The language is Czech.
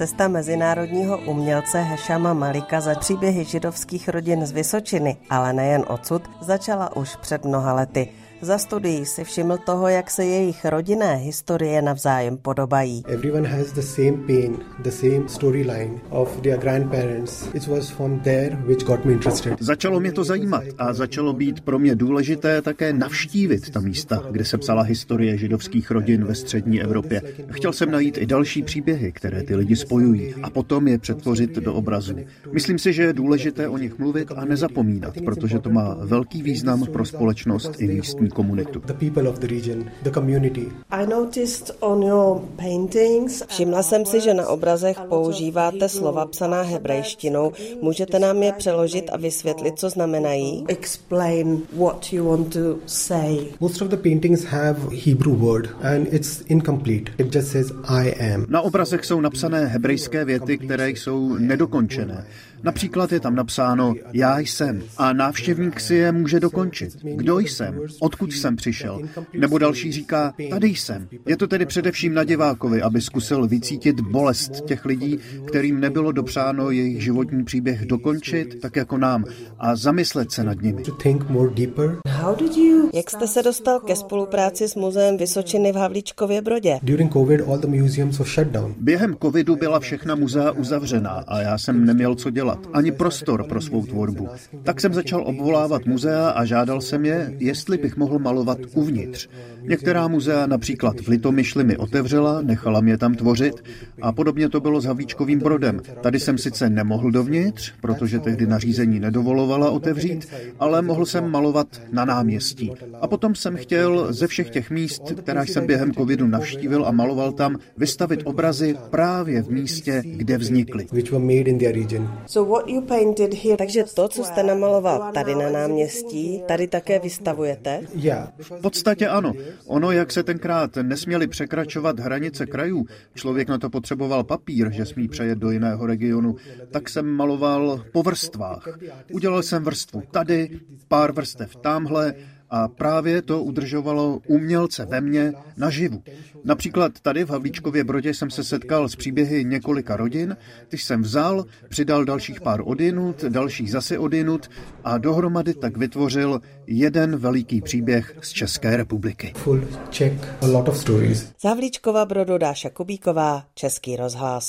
Cesta mezinárodního umělce Hešama Malika za příběhy židovských rodin z Vysočiny, ale nejen odsud, začala už před mnoha lety. Za studií si všiml toho, jak se jejich rodinné historie navzájem podobají. Everyone has the same pain, the same storyline of their grandparents. It was from there which got me interested. Začalo mě to zajímat a začalo být pro mě důležité také navštívit ta místa, kde se psala historie židovských rodin ve střední Evropě. Chtěl jsem najít i další příběhy, které ty lidi spojují a potom je přetvořit do obrazu. Myslím si, že je důležité o nich mluvit a nezapomínat, protože to má velký význam pro společnost i místní komunitu. Všimla jsem si, že na obrazech používáte slova psaná hebrejštinou. Můžete nám je přeložit a vysvětlit, co znamenají? Explain what you want to say. Most of the paintings have Hebrew word and it's incomplete. It just says I am. Na obrazech jsou napsané hebrejské věty, které jsou nedokončené. Například je tam napsáno Já jsem a návštěvník si je může dokončit. Kdo jsem? Odkud jsem přišel? Nebo další říká Tady jsem. Je to tedy především na divákovi, aby zkusil vycítit bolest těch lidí, kterým nebylo dopřáno jejich životní příběh dokončit, tak jako nám, a zamyslet se nad nimi. Jak jste se dostal ke spolupráci s muzeem Vysočiny v Havlíčkově Brodě? Během covidu byla všechna muzea uzavřená a já jsem neměl co dělat dělat, ani prostor pro svou tvorbu. Tak jsem začal obvolávat muzea a žádal jsem je, jestli bych mohl malovat uvnitř. Některá muzea například v Litomyšli mi otevřela, nechala mě tam tvořit a podobně to bylo s Havlíčkovým brodem. Tady jsem sice nemohl dovnitř, protože tehdy nařízení nedovolovala otevřít, ale mohl jsem malovat na náměstí. A potom jsem chtěl ze všech těch míst, která jsem během covidu navštívil a maloval tam, vystavit obrazy právě v místě, kde vznikly. Takže to, co jste namaloval tady na náměstí, tady také vystavujete? V podstatě ano. Ono, jak se tenkrát nesměli překračovat hranice krajů, člověk na to potřeboval papír, že smí přejet do jiného regionu, tak jsem maloval po vrstvách. Udělal jsem vrstvu tady, pár vrstev tamhle, a právě to udržovalo umělce ve mně naživu. Například tady v Havlíčkově Brodě jsem se setkal s příběhy několika rodin, ty jsem vzal, přidal dalších pár odinut, dalších zase odinut a dohromady tak vytvořil jeden veliký příběh z České republiky. Zavlíčkova Brodu Dáša Kubíková, Český rozhlas.